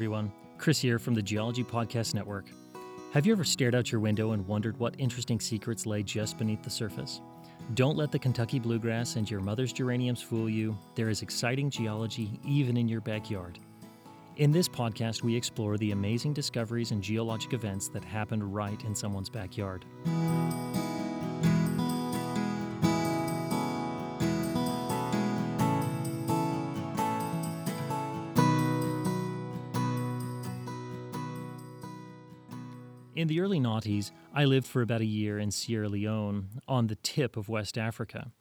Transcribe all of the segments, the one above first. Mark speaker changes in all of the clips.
Speaker 1: Everyone. Chris here from the Geology Podcast Network. Have you ever stared out your window and wondered what interesting secrets lay just beneath the surface? Don't let the Kentucky bluegrass and your mother's geraniums fool you. There is exciting geology even in your backyard. In this podcast, we explore the amazing discoveries and geologic events that happened right in someone's backyard. In the early noughties, I lived for about a year in Sierra Leone, on the tip of West Africa.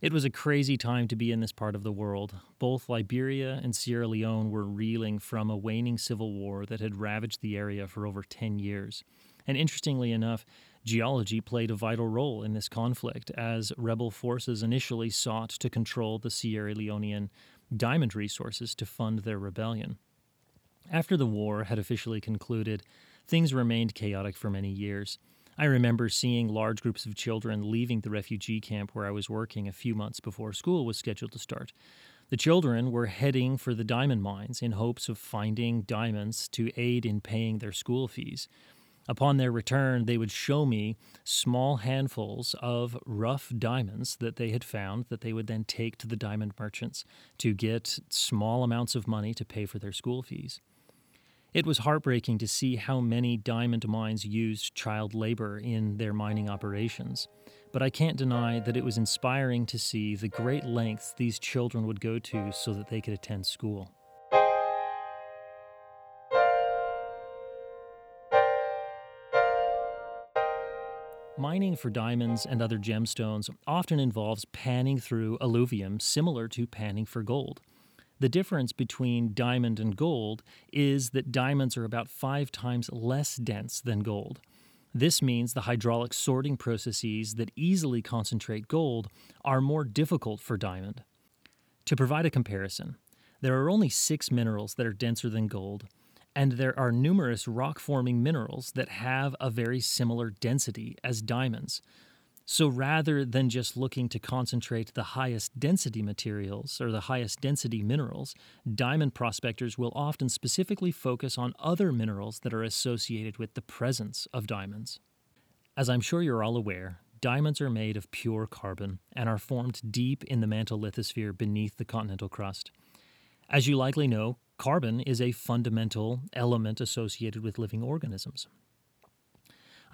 Speaker 1: It was a crazy time to be in this part of the world. Both Liberia and Sierra Leone were reeling from a waning civil war that had ravaged the area for over 10 years. And interestingly enough, geology played a vital role in this conflict as rebel forces initially sought to control the Sierra Leonean diamond resources to fund their rebellion. After the war had officially concluded, things remained chaotic for many years. I remember seeing large groups of children leaving the refugee camp where I was working a few months before school was scheduled to start. The children were heading for the diamond mines in hopes of finding diamonds to aid in paying their school fees. Upon their return, they would show me small handfuls of rough diamonds that they had found that they would then take to the diamond merchants to get small amounts of money to pay for their school fees. It was heartbreaking to see how many diamond mines used child labor in their mining operations. But I can't deny that it was inspiring to see the great lengths these children would go to so that they could attend school. Mining for diamonds and other gemstones often involves panning through alluvium similar to panning for gold. The difference between diamond and gold is that diamonds are about five times less dense than gold. This means the hydraulic sorting processes that easily concentrate gold are more difficult for diamond. To provide a comparison, there are only six minerals that are denser than gold, and there are numerous rock forming minerals that have a very similar density as diamonds. So rather than just looking to concentrate the highest density materials or the highest density minerals, diamond prospectors will often specifically focus on other minerals that are associated with the presence of diamonds. As I'm sure you're all aware, diamonds are made of pure carbon and are formed deep in the mantle lithosphere beneath the continental crust. As you likely know, carbon is a fundamental element associated with living organisms.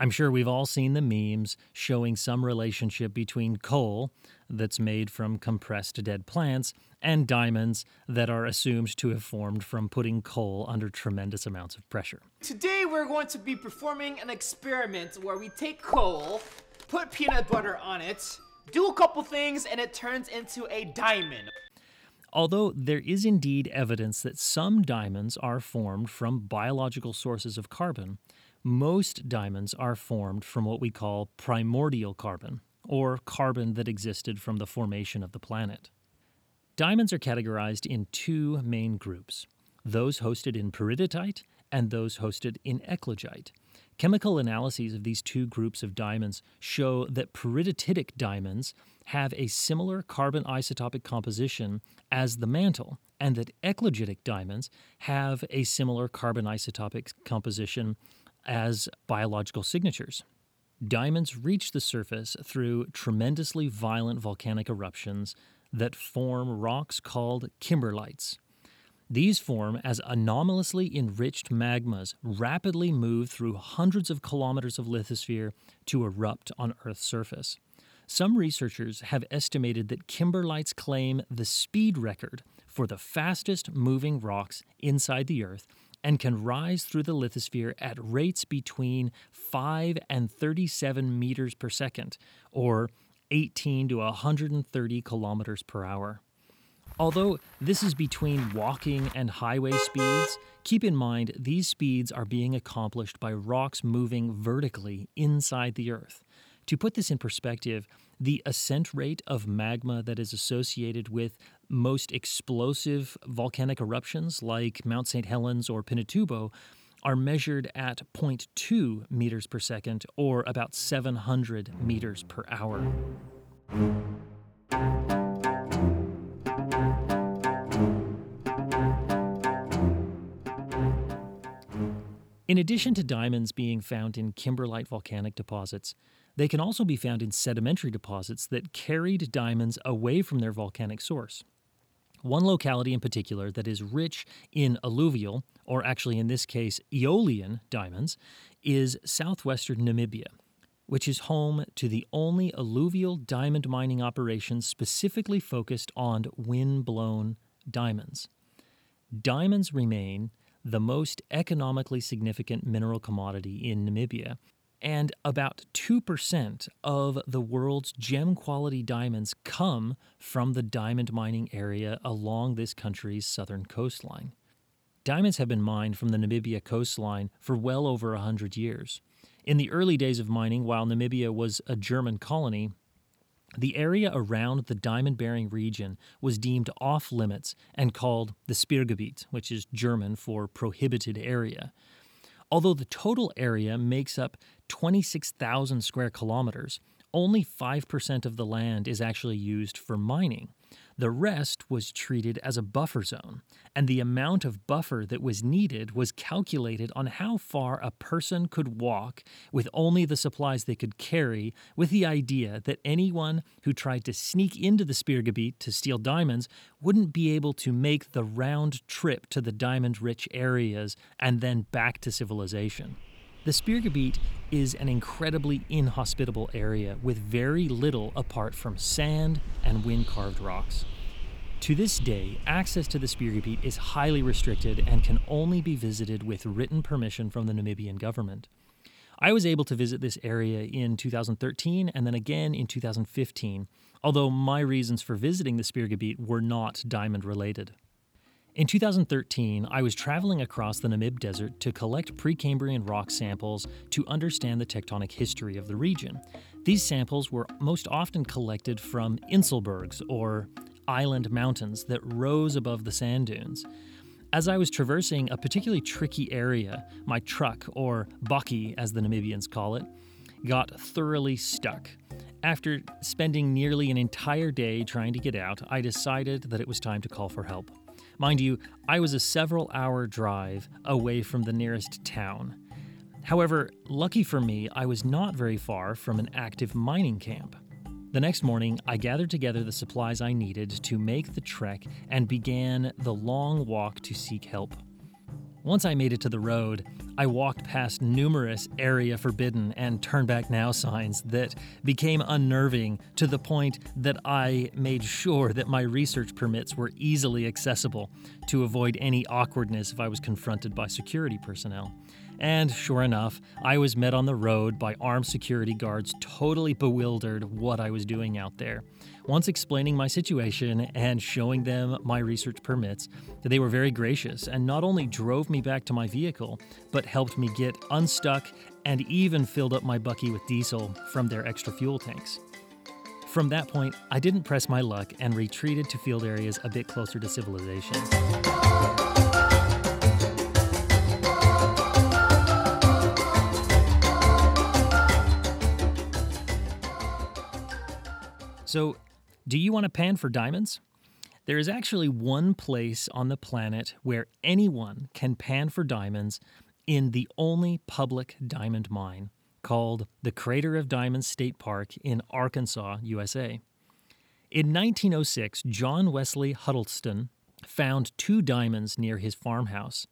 Speaker 1: I'm sure we've all seen the memes showing some relationship between coal, that's made from compressed dead plants, and diamonds that are assumed to have formed from putting coal under tremendous amounts of pressure.
Speaker 2: Today we're going to be performing an experiment where we take coal, put peanut butter on it, do a couple things, and it turns into a diamond.
Speaker 1: Although there is indeed evidence that some diamonds are formed from biological sources of carbon, most diamonds are formed from what we call primordial carbon, or carbon that existed from the formation of the planet. Diamonds are categorized in two main groups those hosted in peridotite and those hosted in eclogite. Chemical analyses of these two groups of diamonds show that peridotitic diamonds have a similar carbon isotopic composition as the mantle, and that eclogitic diamonds have a similar carbon isotopic composition as biological signatures. Diamonds reach the surface through tremendously violent volcanic eruptions that form rocks called kimberlites. These form as anomalously enriched magmas rapidly move through hundreds of kilometers of lithosphere to erupt on Earth's surface. Some researchers have estimated that kimberlites claim the speed record for the fastest moving rocks inside the Earth and can rise through the lithosphere at rates between 5 and 37 meters per second, or 18 to 130 kilometers per hour. Although this is between walking and highway speeds, keep in mind these speeds are being accomplished by rocks moving vertically inside the Earth. To put this in perspective, the ascent rate of magma that is associated with most explosive volcanic eruptions like Mount St. Helens or Pinatubo are measured at 0.2 meters per second or about 700 meters per hour. In addition to diamonds being found in kimberlite volcanic deposits, they can also be found in sedimentary deposits that carried diamonds away from their volcanic source. One locality in particular that is rich in alluvial, or actually in this case, aeolian diamonds, is southwestern Namibia, which is home to the only alluvial diamond mining operation specifically focused on wind blown diamonds. Diamonds remain the most economically significant mineral commodity in Namibia, and about 2% of the world's gem quality diamonds come from the diamond mining area along this country's southern coastline. Diamonds have been mined from the Namibia coastline for well over 100 years. In the early days of mining, while Namibia was a German colony, the area around the diamond bearing region was deemed off limits and called the Sperrgebiet, which is German for prohibited area. Although the total area makes up 26,000 square kilometers, only 5% of the land is actually used for mining. The rest was treated as a buffer zone, and the amount of buffer that was needed was calculated on how far a person could walk with only the supplies they could carry, with the idea that anyone who tried to sneak into the Sperrgebiet to steal diamonds wouldn't be able to make the round trip to the diamond rich areas and then back to civilization. The Sperrgebiet is an incredibly inhospitable area with very little apart from sand and wind carved rocks. To this day, access to the Sperrgebiet is highly restricted and can only be visited with written permission from the Namibian government. I was able to visit this area in 2013 and then again in 2015, although my reasons for visiting the Sperrgebiet were not diamond related. In 2013, I was traveling across the Namib Desert to collect Precambrian rock samples to understand the tectonic history of the region. These samples were most often collected from Inselbergs, or island mountains that rose above the sand dunes. As I was traversing a particularly tricky area, my truck, or bakkie as the Namibians call it, got thoroughly stuck. After spending nearly an entire day trying to get out, I decided that it was time to call for help. Mind you, I was a several hour drive away from the nearest town. However, lucky for me, I was not very far from an active mining camp. The next morning, I gathered together the supplies I needed to make the trek and began the long walk to seek help. Once I made it to the road, I walked past numerous area forbidden and turn back now signs that became unnerving to the point that I made sure that my research permits were easily accessible to avoid any awkwardness if I was confronted by security personnel. And sure enough, I was met on the road by armed security guards, totally bewildered what I was doing out there. Once explaining my situation and showing them my research permits, they were very gracious and not only drove me back to my vehicle, but helped me get unstuck and even filled up my bakkie with diesel from their extra fuel tanks. From that point, I didn't press my luck and retreated to field areas a bit closer to civilization. So, do you want to pan for diamonds? There is actually one place on the planet where anyone can pan for diamonds in the only public diamond mine called the Crater of Diamonds State Park in Arkansas, USA. In 1906, John Wesley Huddleston found two diamonds near his farmhouse.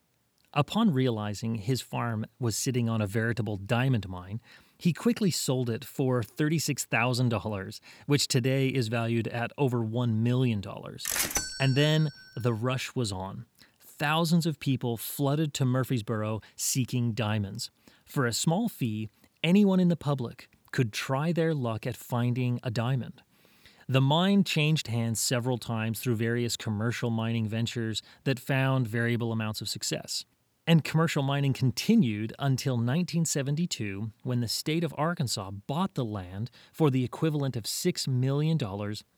Speaker 1: Upon realizing his farm was sitting on a veritable diamond mine, he quickly sold it for $36,000, which today is valued at over $1 million. And then the rush was on. Thousands of people flooded to Murfreesboro seeking diamonds. For a small fee, anyone in the public could try their luck at finding a diamond. The mine changed hands several times through various commercial mining ventures that found variable amounts of success. And commercial mining continued until 1972 when the state of Arkansas bought the land for the equivalent of $6 million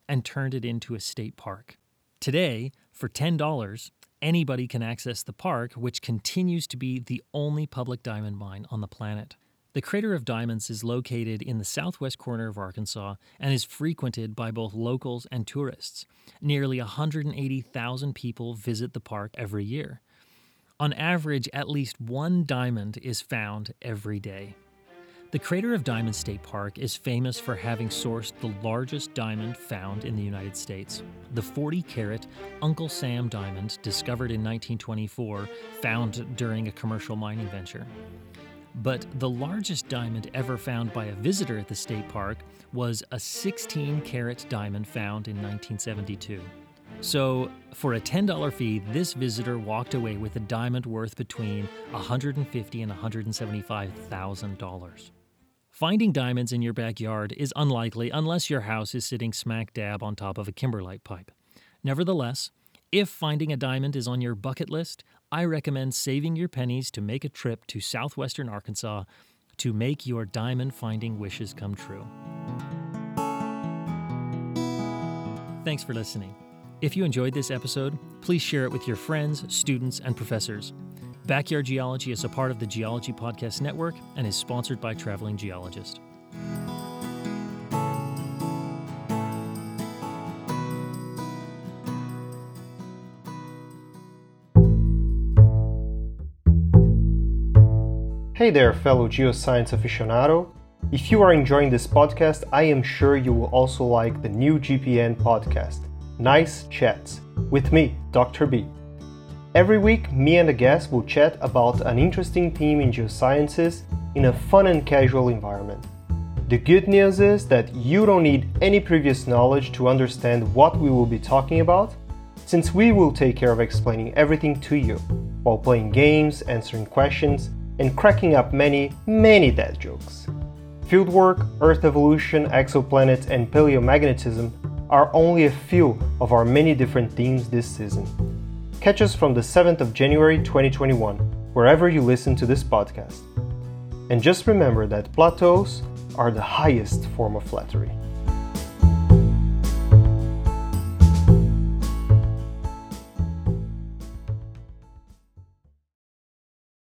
Speaker 1: and turned it into a state park. Today, for $10, anybody can access the park, which continues to be the only public diamond mine on the planet. The Crater of Diamonds is located in the southwest corner of Arkansas and is frequented by both locals and tourists. Nearly 180,000 people visit the park every year. On average, at least one diamond is found every day. The Crater of Diamonds State Park is famous for having sourced the largest diamond found in the United States. The 40 carat Uncle Sam diamond, discovered in 1924, found during a commercial mining venture. But the largest diamond ever found by a visitor at the state park was a 16 carat diamond found in 1972. So, for a $10 fee, this visitor walked away with a diamond worth between 150 and $175,000. Finding diamonds in your backyard is unlikely unless your house is sitting smack dab on top of a kimberlite pipe. Nevertheless, if finding a diamond is on your bucket list, I recommend saving your pennies to make a trip to southwestern Arkansas to make your diamond finding wishes come true. Thanks for listening. If you enjoyed this episode, please share it with your friends, students, and professors. Backyard Geology is a part of the Geology Podcast Network and is sponsored by Traveling Geologist.
Speaker 3: Hey there, fellow geoscience aficionado. If you are enjoying this podcast, I am sure you will also like the new GPN podcast, Gneiss Chats, with me, Dr. B. Every week, me and a guest will chat about an interesting theme in geosciences in a fun and casual environment. The good news is that you don't need any previous knowledge to understand what we will be talking about, since we will take care of explaining everything to you while playing games, answering questions, and cracking up many, many dad jokes. Fieldwork, Earth evolution, exoplanets, and paleomagnetism are only a few of our many different themes this season. Catch us from the 7th of January 2021, wherever you listen to this podcast. And just remember that plateaus are the highest form of flattery.